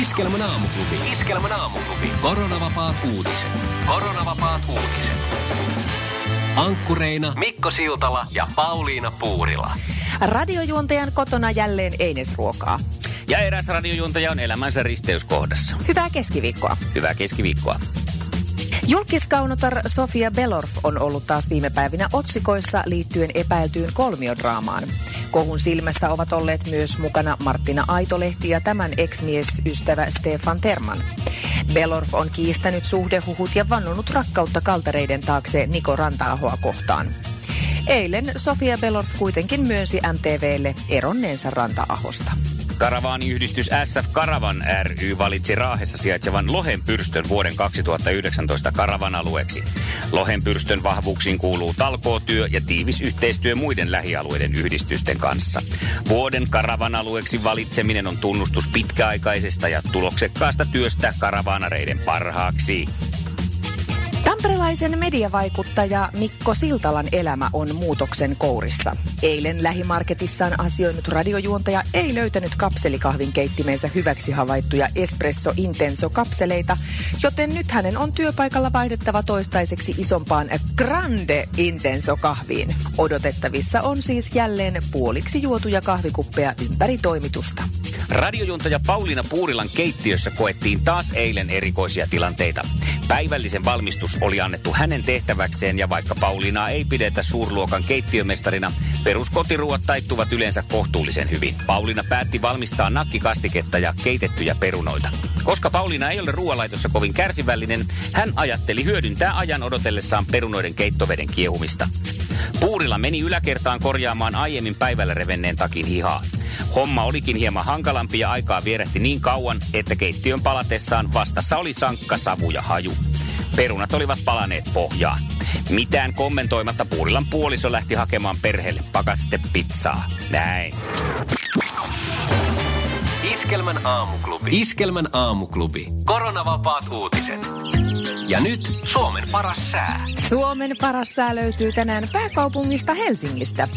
Iskelmän aamuklubi. Iskelmän aamuklubi. Koronavapaat uutiset. Koronavapaat uutiset. Ankkureina Mikko Siltala ja Pauliina Puurila. Radiojuontajan kotona jälleen einesruokaa. Ja eräs radiojuontaja on elämänsä risteyskohdassa. Hyvää keskiviikkoa. Hyvää keskiviikkoa. Julkiskaunotar Sofia Belorf on ollut taas viime päivinä otsikoissa liittyen epäiltyyn kolmiodraamaan. Kohun silmässä ovat olleet myös mukana Martina Aitolehti ja tämän ex-miesystävä Stefan Terman. Belorf on kiistänyt suhdehuhut ja vannonut rakkautta kaltereiden taakse Niko Rantaahoa kohtaan. Eilen Sofia Belorf kuitenkin myönsi MTVlle eronneensa Ranta-ahosta. Karavaaniyhdistys SF Karavan ry valitsi Raahessa sijaitsevan Lohenpyrstön vuoden 2019 Karavan-alueeksi. Lohenpyrstön vahvuuksiin kuuluu talkootyö ja tiivis yhteistyö muiden lähialueiden yhdistysten kanssa. Vuoden Karavan-alueeksi valitseminen on tunnustus pitkäaikaisesta ja tuloksekkaasta työstä karavaanareiden parhaaksi. Tamperelaisen mediavaikuttaja Mikko Siltalan elämä on muutoksen kourissa. Eilen lähimarketissaan asioinut radiojuontaja ei löytänyt kapselikahvin keittimensä hyväksi havaittuja Espresso Intenso kapseleita, joten nyt hänen on työpaikalla vaihdettava toistaiseksi isompaan Grande Intenso kahviin. Odotettavissa on siis jälleen puoliksi juotuja kahvikuppeja ympäri toimitusta. Radiojuontaja Pauliina Puurilan keittiössä koettiin taas eilen erikoisia tilanteita. Päivällisen valmistus oli annettu hänen tehtäväkseen ja vaikka Pauliinaa ei pidetä suurluokan keittiömestarina, peruskotiruot taittuvat yleensä kohtuullisen hyvin. Pauliina päätti valmistaa nakkikastiketta ja keitettyjä perunoita. Koska Pauliina ei ole ruoalaitossa kovin kärsivällinen, hän ajatteli hyödyntää ajan odotellessaan perunoiden keittoveden kiehumista. Puurilla meni yläkertaan korjaamaan aiemmin päivällä revenneen takin hihaa. Homma olikin hieman hankalampi ja aikaa vierähti niin kauan, että keittiön palatessaan vastassa oli sankka savu ja haju. Perunat olivat palaneet pohjaan. Mitään kommentoimatta Puurilan puoliso lähti hakemaan perheelle pakaste pizzaa. Näin. Iskelmän aamuklubi. Iskelmän aamuklubi. Koronavapaat uutiset. Ja nyt Suomen paras sää. Suomen paras sää löytyy tänään pääkaupungista Helsingistä.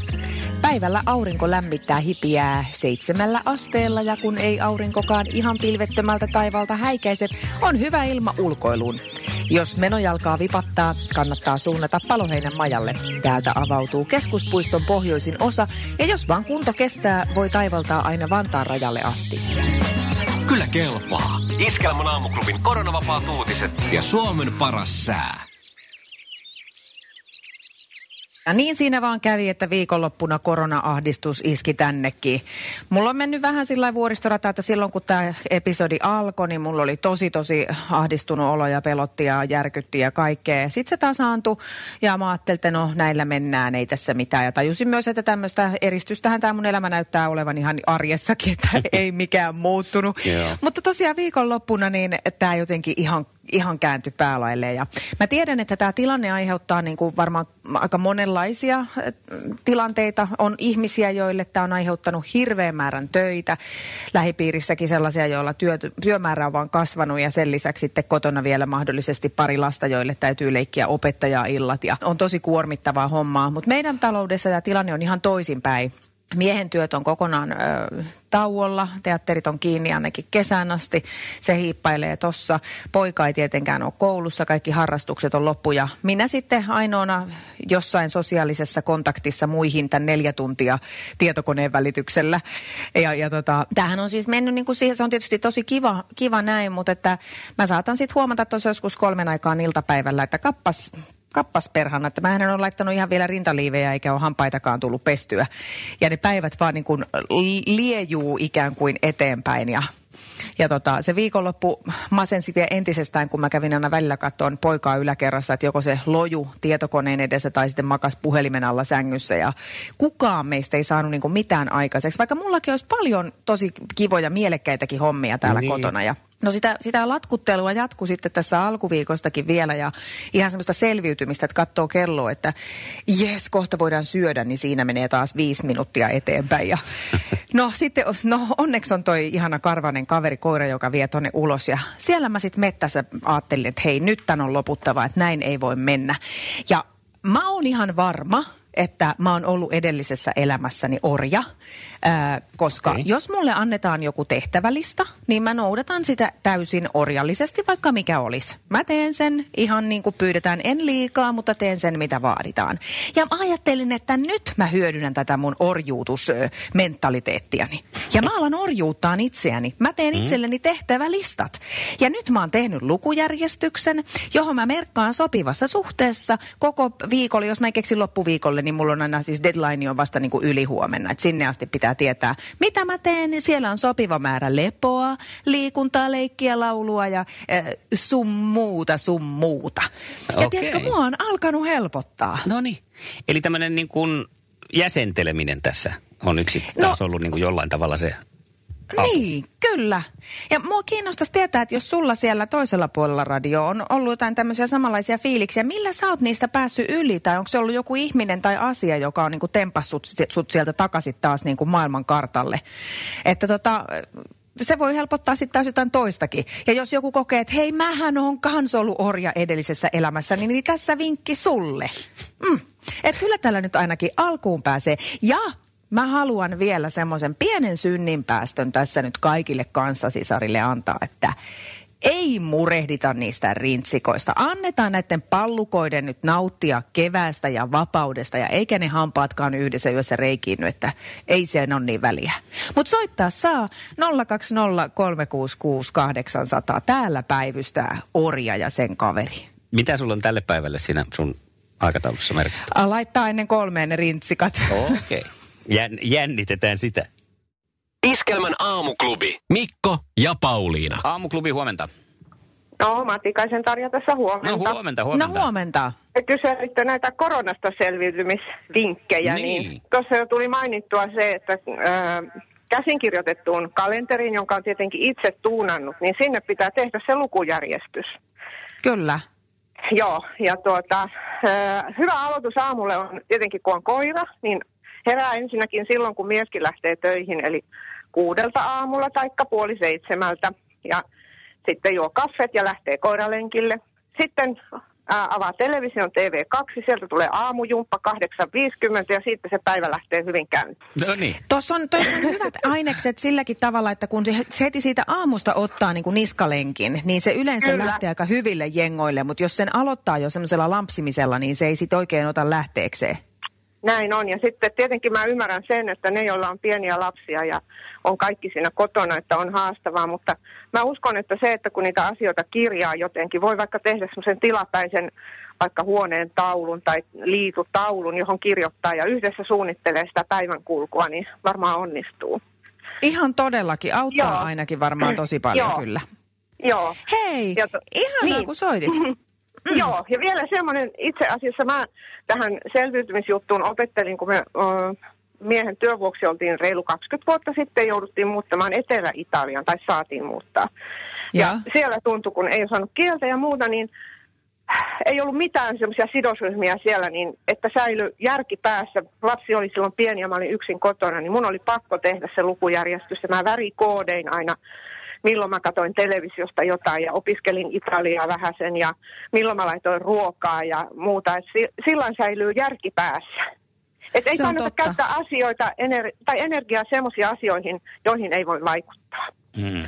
Päivällä aurinko lämmittää hipiää seitsemällä asteella ja kun ei aurinkokaan ihan pilvettömältä taivalta häikäise, on hyvä ilma ulkoiluun. Jos menojalkaa vipattaa, kannattaa suunnata Paloheinän majalle. Täältä avautuu keskuspuiston pohjoisin osa ja jos vaan kunto kestää, voi taivaltaa aina Vantaan rajalle asti. Kyllä kelpaa. Iskelmän aamuklubin koronavapaat uutiset ja Suomen paras sää. Ja niin siinä vaan kävi, että viikonloppuna korona-ahdistus iski tännekin. Mulla on mennyt vähän sillä vuoristorata, että silloin kun tämä episodi alkoi, niin mulla oli tosi tosi ahdistunut olo ja pelotti ja järkytti ja kaikkea. Sitten se tasaantui ja mä ajattelin, että no näillä mennään, ei tässä mitään. Ja tajusin myös, että tämmöistä eristystähän tämä mun elämä näyttää olevan ihan arjessakin, että ei mikään muuttunut. Joo. Mutta tosiaan viikonloppuna niin tämä jotenkin ihan ihan kääntyi päälailleen. Ja mä tiedän, että tämä tilanne aiheuttaa niin kuin varmaan aika monenlaisia tilanteita. On ihmisiä, joille tämä on aiheuttanut hirveän määrän töitä. Lähipiirissäkin sellaisia, joilla työ, työmäärä on vaan kasvanut ja sen lisäksi sitten kotona vielä mahdollisesti pari lasta, joille täytyy leikkiä opettajaa illat. Ja on tosi kuormittavaa hommaa. Mutta meidän taloudessa tämä tilanne on ihan toisinpäin. Miehen työt on kokonaan ö, tauolla, teatterit on kiinni ainakin kesään asti. Se hiippailee tossa. Poika ei tietenkään ole koulussa, kaikki harrastukset on loppu. Ja minä sitten ainoana jossain sosiaalisessa kontaktissa muihin tämän neljä tuntia tietokoneen välityksellä. Ja, ja tota, tämähän on siis mennyt niin kuin siihen, se on tietysti tosi kiva, kiva näin, mutta että mä saatan sitten huomata tuossa joskus kolmen aikaan iltapäivällä, että kappas kappas perhana, että mä en ole laittanut ihan vielä rintaliivejä eikä ole hampaitakaan tullut pestyä. Ja ne päivät vaan niin kuin liejuu ikään kuin eteenpäin ja ja tota, se viikonloppu masensi vielä entisestään, kun mä kävin aina välillä katsomaan poikaa yläkerrassa, että joko se loju tietokoneen edessä tai sitten makas puhelimen alla sängyssä. Ja kukaan meistä ei saanut niin kuin mitään aikaiseksi, vaikka mullakin olisi paljon tosi kivoja, mielekkäitäkin hommia täällä Niin. kotona. Ja No sitä, sitä latkuttelua jatkuu sitten tässä alkuviikostakin vielä ja ihan semmoista selviytymistä, että katsoo kelloa, että jes, kohta voidaan syödä, niin siinä menee taas viisi minuuttia eteenpäin. Ja no sitten, no onneksi on toi ihana karvanen kaveri koira, joka vie tonne ulos ja siellä mä sitten mettässä ajattelin, että hei nyt tän on loputtava, että näin ei voi mennä. Ja mä oon ihan varma, että mä oon ollut edellisessä elämässäni orja, ää, koska okay. jos mulle annetaan joku tehtävälista, niin mä noudatan sitä täysin orjallisesti, vaikka mikä olisi. Mä teen sen ihan niin kuin pyydetään, en liikaa, mutta teen sen mitä vaaditaan. Ja mä ajattelin, että nyt mä hyödynnän tätä mun orjuutusmentaliteettiani. Ja mä alan orjuuttaan itseäni. Mä teen mm. itselleni tehtävälistat. Ja nyt mä oon tehnyt lukujärjestyksen, johon mä merkkaan sopivassa suhteessa koko viikolla, jos mä en keksi loppuviikolle, niin mulla on aina siis deadline on vasta niin kuin ylihuomenna. Että sinne asti pitää tietää, mitä mä teen, niin siellä on sopiva määrä lepoa, liikuntaa, leikkiä, laulua ja äh, sun muuta, sun muuta. Ja Okei. tiedätkö, mua on alkanut helpottaa. No niin. Eli tämmöinen niin kuin jäsenteleminen tässä on nyt sitten No. taas ollut niin kuin jollain tavalla se Niin, kyllä. Ja mua kiinnostaisi tietää, että jos sulla siellä toisella puolella radio on ollut jotain tämmöisiä samanlaisia fiiliksiä, millä sä oot niistä päässyt yli? Tai onko se ollut joku ihminen tai asia, joka on niinku tempassut sut sieltä takaisin taas niinku maailman kartalle? Että tota, se voi helpottaa sitten taas jotain toistakin. Ja jos joku kokee, että hei, mähän on kans ollut orja edellisessä elämässä, niin tässä vinkki sulle. Mm. Että kyllä tällä nyt ainakin alkuun pääsee. Ja mä haluan vielä semmoisen pienen synninpäästön tässä nyt kaikille kanssasisarille antaa, että ei murehdita niistä rintsikoista. Annetaan näiden pallukoiden nyt nauttia keväästä ja vapaudesta ja eikä ne hampaatkaan yhdessä yössä reikiinny, että ei se ole niin väliä. Mutta soittaa saa 020366800. Täällä päivystää Orja ja sen kaveri. Mitä sulla on tälle päivälle siinä sun aikataulussa merkitty? Laittaa ennen kolmeen ne rintsikat. Okei. Okay. Jän, jännitetään sitä. Iskelmän aamuklubi. Mikko ja Pauliina. Aamuklubi huomenta. No, Matikaisen Tarja tässä huomenta. No huomenta, huomenta. No huomenta. Te kyselitte näitä koronasta selviytymisvinkkejä, niin, Niin. niin tuossa jo tuli mainittua se, että äh, käsinkirjoitettuun kalenteriin, jonka on tietenkin itse tuunannut, niin sinne pitää tehdä se lukujärjestys. Kyllä. Joo, ja tuota, äh, hyvä aloitus aamulle on tietenkin, kun on koira, niin herää ensinnäkin silloin, kun mieskin lähtee töihin, eli kuudelta aamulla tai puoli seitsemältä. Ja sitten juo kaffet ja lähtee koiralenkille. Sitten ää, avaa television TV2, sieltä tulee aamujumppa 8.50 ja siitä se päivä lähtee hyvin käyntiin. No niin. Tuossa on, tuossa on hyvät ainekset silläkin tavalla, että kun se se heti siitä aamusta ottaa niin kuin niskalenkin, niin se yleensä Kyllä. lähtee aika hyville jengoille, mutta jos sen aloittaa jo semmoisella lampsimisella, niin se ei sitten oikein ota lähteekseen. Näin on. Ja sitten tietenkin mä ymmärrän sen, että ne, joilla on pieniä lapsia ja on kaikki siinä kotona, että on haastavaa, mutta mä uskon, että se, että kun niitä asioita kirjaa jotenkin, voi vaikka tehdä semmoisen tilapäisen vaikka huoneen taulun tai liitutaulun, johon kirjoittaa ja yhdessä suunnittelee sitä päivän kulkua, niin varmaan onnistuu. Ihan todellakin, auttaa Joo. ainakin varmaan tosi paljon Joo. kyllä. Joo. Hei, Ja to- ihanaa niin. kun soitit. Joo, ja vielä semmoinen, itse asiassa mä tähän selviytymisjuttuun opettelin, kun me ö, miehen työvuoksi oltiin reilu 20 vuotta sitten, jouduttiin muuttamaan Etelä-Italiaan, tai saatiin muuttaa. Ja, Ja? siellä tuntui, kun ei osannut kieltä ja muuta, niin ei ollut mitään semmoisia sidosryhmiä siellä, niin että säilyi järki päässä. Lapsi oli silloin pieni ja mä olin yksin kotona, niin mun oli pakko tehdä se lukujärjestys. Ja mä värikoodein aina, milloin mä katsoin televisiosta jotain ja opiskelin Italiaa vähäsen ja milloin mä laitoin ruokaa ja muuta. Et si- silloin säilyy järki päässä. Et ei on kannata totta. käyttää asioita ener- tai energiaa semmoisiin asioihin, joihin ei voi vaikuttaa. Mm.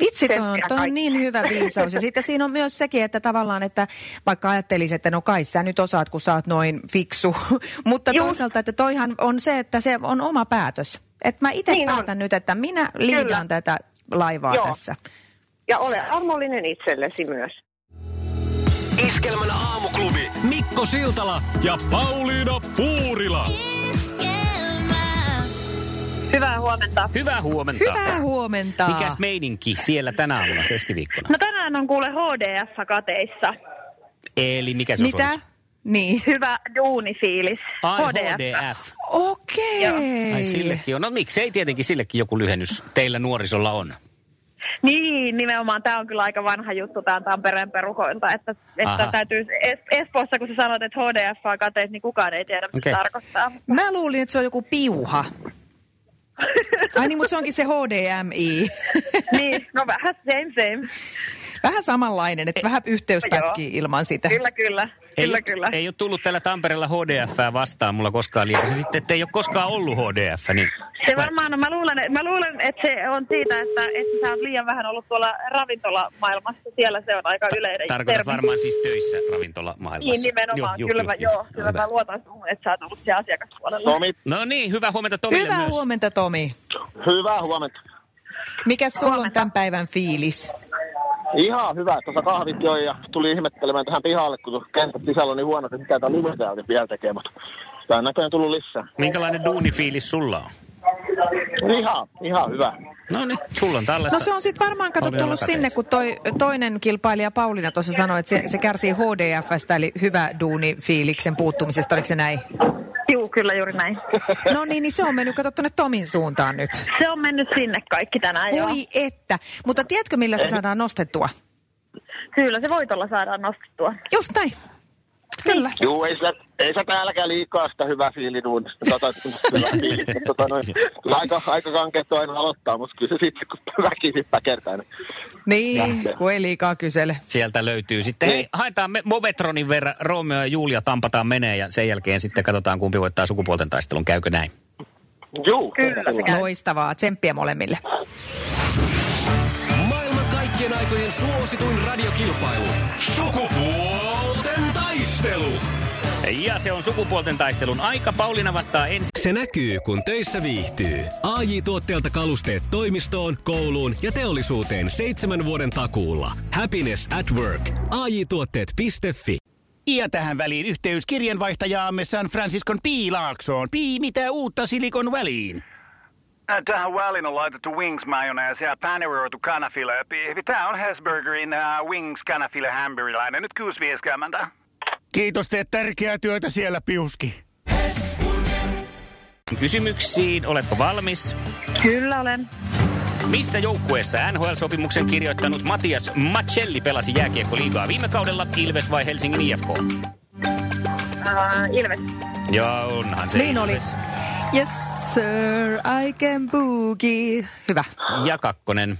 Vitsi, toi on, toi on niin hyvä viisaus. Ja sitten siinä on myös sekin, että tavallaan, että vaikka ajattelisi, että no kai sä nyt osaat, kun sä oot noin fiksu. Mutta Juu. toisaalta, että toihan on se, että se on oma päätös. Että mä itse Niin on. päätän nyt, että minä liidaan Kyllä. tätä laivaa Joo. tässä. Ja ole armollinen itsellesi myös. Iskelmän aamuklubi. Mikko Siltala ja Pauliina Puurila. Hyvää huomenta. Hyvää huomenta. Hyvää huomenta. Mikäs meininki siellä tänä aamuna keskiviikkona? No tänään on kuule HDF-kateissa. Eli mikä se Mitä? olisi? Niin. Hyvä duunifiilis. Ai HDF. Okei. Ai sillekin on. No miksei tietenkin sillekin joku lyhennys teillä nuorisolla on? Niin, nimenomaan. Tämä on kyllä aika vanha juttu, tämä Tampereen perukoilta. Että, että täytyy, es, Espoossa, kun sä sanot, että HDF on kateet, niin kukaan ei tiedä, mitä Okei. se tarkoittaa. Mä luulin, että se on joku piuha. Ai niin, mutta se onkin se HDMI. niin, no vähän same same. Vähän samanlainen, että vähän yhteys Joo. pätkii ilman sitä. Kyllä, kyllä. Ei, Kyllä, kyllä. ei ole tullut täällä Tampereella HDF vastaan mulla koskaan liikaa. Se sitten, että ei ole koskaan ollut HDF, niin... Se varmaan, no mä luulen, mä luulen, että se on siitä, että, että sä oot liian vähän ollut tuolla ravintolamaailmassa. Siellä se on aika yleinen Tarkoitat termi. varmaan siis töissä ravintolamaailmassa. Niin, nimenomaan. kyllä, mä, joo, kyllä Hyvä. mä luotan suhun, että sä oot ollut siellä asiakaspuolella. Tomi, No niin, hyvää huomenta Tomille Hyvää myös. huomenta, Tomi. hyvää huomenta. Mikä sulla on tämän päivän fiilis? Ihan hyvä, tuossa kahvit joi ja tuli ihmettelemään tähän pihalle, kun tuossa kentät sisällä on niin huono, että mitä tämä lumia täältä vielä tekee, mutta sitä on näköjään tullut lisää. Minkälainen duunifiilis sulla on? Ihan, ihan hyvä. No niin, sulla on tällaista. No se on sitten varmaan kato tullut Lakateessa. sinne, kun toi, toinen kilpailija Pauliina tuossa sanoi, että se, se kärsii HDFstä, eli hyvä duuni fiiliksen puuttumisesta, oliko se näin? Kyllä juuri näin. No niin, niin se on mennyt, kato tuonne Tomin suuntaan nyt. Se on mennyt sinne kaikki tänään jo. Voi että. Mutta tiedätkö, millä se saadaan nostettua? Kyllä, se voitolla saadaan nostettua. Just näin. Kyllä. Juu, ei se, ei se täälläkään liikaa sitä hyvää fiiliduunista. Tota, hyvä fiilis, mutta tota, noin, kyllä aika, aika kankeet aina aloittaa, mutta kyllä se sitten, kun väki hyppää kertaa, niin Niin, Lähtee. kun ei liikaa kysele. Sieltä löytyy sitten. Hei, haetaan me Movetronin verran Romeo ja Julia tampataan menee ja sen jälkeen sitten katsotaan kumpi voittaa sukupuolten taistelun. Käykö näin? juu. Kyllä, käy. Loistavaa. Tsemppiä molemmille. Maailman kaikkien aikojen suosituin radiokilpailu. Sukupuolten taistelu. Ja se on sukupuolten taistelun aika. Pauliina vastaa ensin. Se näkyy, kun töissä viihtyy. ai tuotteelta kalusteet toimistoon, kouluun ja teollisuuteen seitsemän vuoden takuulla. Happiness at work. ai tuotteetfi Ja tähän väliin yhteys kirjanvaihtajaamme San Franciscon Piilaaksoon. Pii, mitä uutta Silikon väliin? Äh, Tähän väliin on laitettu wings mayonnaise ja paneroitu kanafila. Tämä on Hesburgerin uh, wings kanafila hamburilainen. Nyt 6.50. Kiitos, teet tärkeää työtä siellä, Piuski. Kysymyksiin, oletko valmis? Kyllä olen. Missä joukkueessa NHL-sopimuksen kirjoittanut Matias Macelli pelasi jääkiekkoliigaa viime kaudella Ilves vai Helsingin IFK? Uh, Ilves. Ja onhan se Niin oli. Ilves. Yes, sir, I can boogie. Hyvä. Ja kakkonen.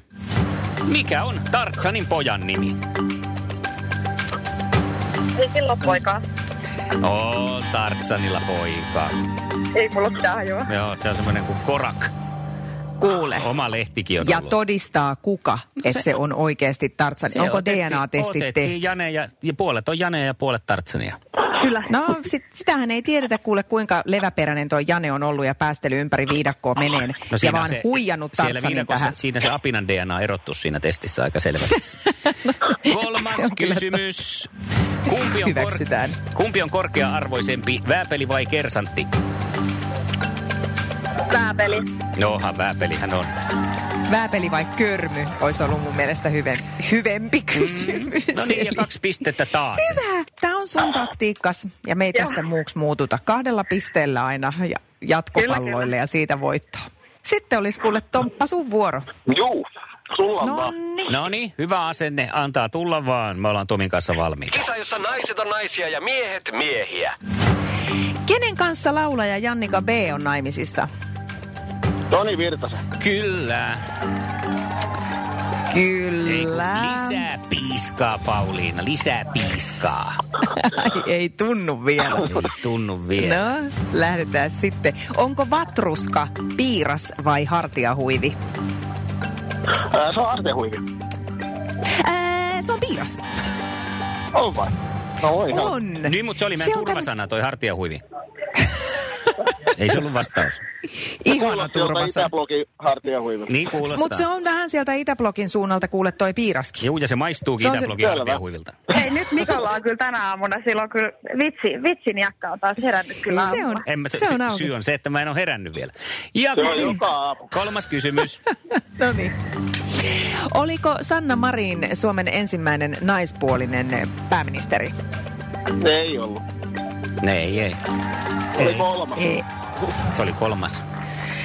Mikä on Tartsanin pojan nimi? Ei silloin poikaa. Oo, Tartsanilla poika. Ei mulla ole mitään hajoa. Joo, se on semmoinen kuin Korak. Kuule. Oma lehtikin on Ja ollut. todistaa kuka, että se on oikeasti Tartsan. Se Onko otettiin- DNA-testit tehty? Jane ja, ja puolet on Jane ja puolet Tartsania. Kyllä. No, sit, sitähän ei tiedetä kuule, kuinka leväperäinen tuo Jane on ollut ja päästely ympäri viidakkoa menee. ja No siinä vaan se- huijannut Tartsanin tähän. Siinä se apinan DNA erottu siinä testissä aika selvästi. Kolmas se on kyllä kysymys. Kumpi on, Hyväksytään. kumpi on korkea-arvoisempi, vääpeli vai kersantti? Pääpeli. Nohan vääpelihän on. Vääpeli vai körmy olisi ollut mun mielestä hyvem, hyvempi kysymys. No niin, ja kaksi pistettä taas. Hyvä. Tämä on sun taktiikkas ja me ei tästä muuksi muututa. Kahdella pisteellä aina ja jatkopalloille ja siitä voittoa. Sitten olisi kuule Tomppa sun vuoro. Juu, sulla No vaan. niin. No niin, hyvä asenne. Antaa tulla vaan. Me ollaan Tomin kanssa valmiita. Kisa, jossa naiset on naisia ja miehet miehiä. Kenen kanssa laulaja Jannika B on naimisissa? Toni Virtasen. Kyllä. Ei, Kyllä. lisää piiskaa, Pauliina. Lisää piiskaa. Ai, ei tunnu vielä. Ei tunnu vielä. No, lähdetään sitten. Onko vatruska piiras vai hartiahuivi? Ää, se on hartiahuivi. Ää, se on piiras. On vai? No. On. Niin, mutta se oli meidän Se on turvasana, toi hartiahuivi. Ei se ollut vastaus. Ihana. Itäblogin hartiahuivi. Niin kuulostaa. Mutta se on vähän sieltä Itäblogin suunnalta kuule toi piiraskin. Juu, ja se maistuukin Se se- Itäblogin Selvä. hartiahuivilta. Hei, nyt Mikolla on kyllä tänä aamuna. Silloin kyllä vitsi, vitsin jakka on taas herännyt kyllä Se on, En mä, se, se on auki. syy on se, että mä en ole herännyt vielä. Ja Se on joka aamu. kolmas kysymys. No niin. Oliko Sanna Marin Suomen ensimmäinen naispuolinen pääministeri? Ei ollut. Ne, ei, ei. Oli ei. kolmas. Ei. Se oli kolmas.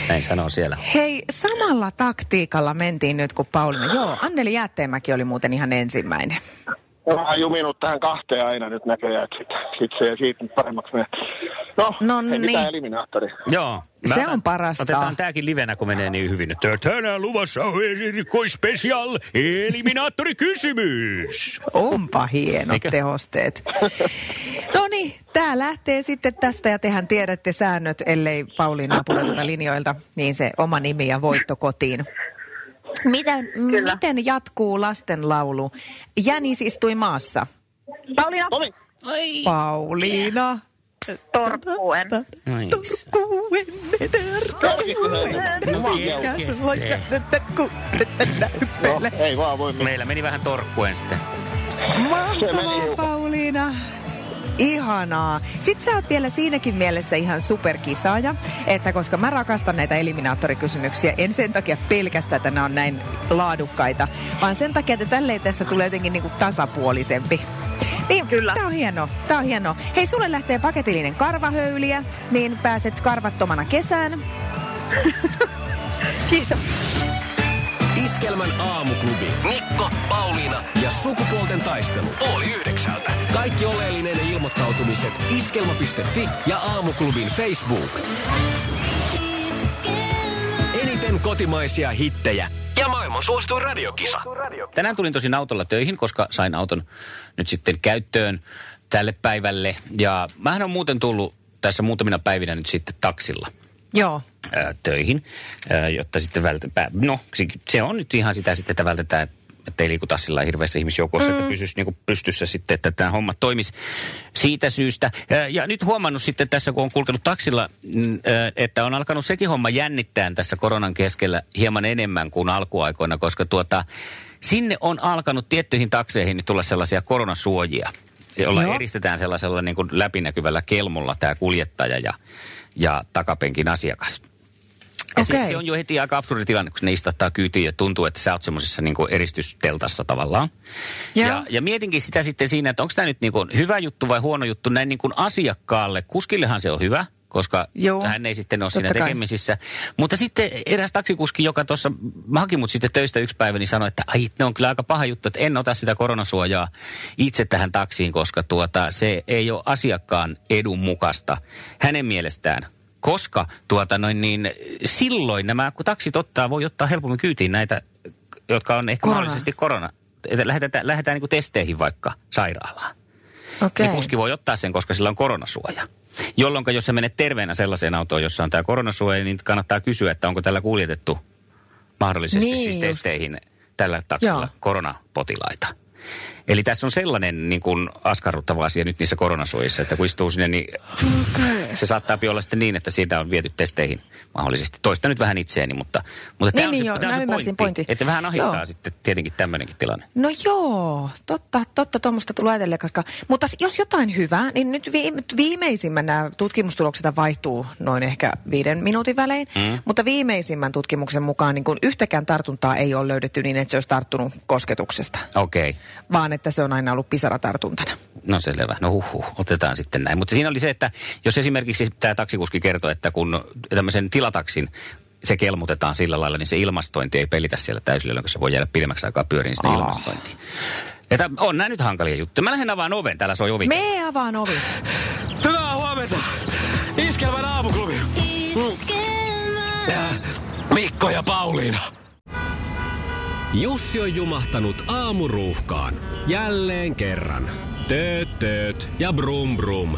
Näin sanoo siellä. Hei, samalla taktiikalla mentiin nyt kuin Pauliina. Joo, Anneli Jäätteenmäki oli muuten ihan ensimmäinen. Vähän juminut tähän kahteen aina nyt näköjään, että sit, sit se ja siitä nyt paremmaksi menee. No, No ei niin. mitään eliminaattori. Joo. Se Mä- on parasta. Otetaan tääkin livenä, kun menee niin hyvin. Tänään luvassa on erikoispecial eliminaattorikysymys. Onpa hienot Eikö? tehosteet. No niin, tää lähtee sitten tästä ja tehän tiedätte säännöt, ellei Pauliina pudoteta linjoilta, niin se oma nimi ja voitto kotiin. Miten, miten jatkuu lastenlaulu? Jänis istui maassa. Pauliina, niin, Pauliina. Ai. Torkkuen no, ei vaan voi mitään. Meillä meni vähän torkkuen sitten. Se meni Mahtavaa. Pauliina. Ihanaa. Sitten sä oot vielä siinäkin mielessä ihan superkisaaja, että koska mä rakastan näitä eliminaattorikysymyksiä, en sen takia pelkästään, että nämä on näin laadukkaita, vaan sen takia, että tälleen tästä tulee jotenkin niinku tasapuolisempi. Niin, Kyllä. Tää on hieno, tää on hieno. Hei, sulle lähtee paketillinen karvahöyliä, niin pääset karvattomana kesään. Kiitos. Iskelmän aamuklubi. Mikko, Pauliina ja sukupuolten taistelu. Oli yhdeksältä. Kaikki oleellinen ilmoittautumiset iskelma.fi ja aamuklubin Facebook. Eniten kotimaisia hittejä ja maailman suosituin radiokisa. Tänään tulin tosin autolla töihin, koska sain auton nyt sitten käyttöön tälle päivälle. Ja mähän on muuten tullut tässä muutamina päivinä nyt sitten taksilla Joo. töihin, jotta sitten vältetään, no se, on nyt ihan sitä sitten, että vältetään että ei liikuta sillä hirveässä ihmisjoukossa, mm. että pysyisi niin kuin pystyssä sitten, että tämä homma toimisi siitä syystä. Ja nyt huomannut sitten tässä, kun on kulkenut taksilla, mm, että on alkanut sekin homma jännittää tässä koronan keskellä hieman enemmän kuin alkuaikoina, koska tuota, sinne on alkanut tiettyihin takseihin tulla sellaisia koronasuojia, jolla Joo. eristetään sellaisella niin kuin läpinäkyvällä kelmulla tämä kuljettaja ja, ja takapenkin asiakas. Ja se, Okei. se on jo heti aika absurdi tilanne, kun ne istattaa kyytiin ja tuntuu, että sä oot semmoisessa niin eristysteltassa tavallaan. Joo. Ja, ja mietinkin sitä sitten siinä, että onko tämä nyt niin kuin hyvä juttu vai huono juttu näin niin kuin asiakkaalle. Kuskillehan se on hyvä, koska Joo, hän ei sitten ole siinä kai. tekemisissä. Mutta sitten eräs taksikuski, joka tuossa haki mut sitten töistä yksi päivä, niin sanoi, että ai, ne on kyllä aika paha juttu, että en ota sitä koronasuojaa itse tähän taksiin, koska tuota, se ei ole asiakkaan edun mukaista hänen mielestään. Koska tuota noin niin, silloin nämä, kun taksit ottaa, voi ottaa helpommin kyytiin näitä, jotka on ehkä Korona. mahdollisesti korona. Että Lähdetään, lähdetään niin testeihin vaikka sairaalaan. Okei. Niin kuski voi ottaa sen, koska sillä on koronasuoja. Jolloin jos sä menet terveenä sellaiseen autoon, jossa on tämä koronasuoja, niin kannattaa kysyä, että onko tällä kuljetettu mahdollisesti Niin siis just. testeihin tällä taksilla Joo. koronapotilaita. Eli tässä on sellainen niin kuin askarruttava asia nyt niissä koronasuojissa, että kun istuu sinne, niin se saattaa olla sitten niin, että siitä on viety testeihin mahdollisesti. Toista nyt vähän itseäni, mutta, mutta tämä Niin, on, niin se, joo, tämä mä on se pointti, pointin. että vähän ahistaa Joo. sitten tietenkin tämmöinenkin tilanne. No joo, totta, totta tuommoista tulee ajatella, koska, mutta jos jotain hyvää, niin nyt vi, viimeisimmän nämä tutkimustulokset vaihtuu noin ehkä viiden minuutin välein, mm. mutta viimeisimmän tutkimuksen mukaan niin kun yhtäkään tartuntaa ei ole löydetty niin, että se olisi tarttunut kosketuksesta, Okei. Okay. vaan että se on aina ollut pisaratartuntana. No selvä. No huhhuh, otetaan sitten näin. Mutta siinä oli se, että jos esimerkiksi tämä taksikuski kertoi, että kun tämmöisen tilataksin se kelmutetaan sillä lailla, niin se ilmastointi ei pelitä siellä täysillä, jolloin se voi jäädä pidemmäksi aikaa pyöriin sinne Aa. ilmastointiin. Että on nämä nyt hankalia juttuja. Mä lähden avaan oven, täällä soi ovi. Me avaan ovi. Hyvää huomenta! Iskelmän aamuklubi. Äh, Mikko ja Pauliina. Jussi on jumahtanut aamuruuhkaan. Jälleen kerran. Tööt, tööt ja brum brum.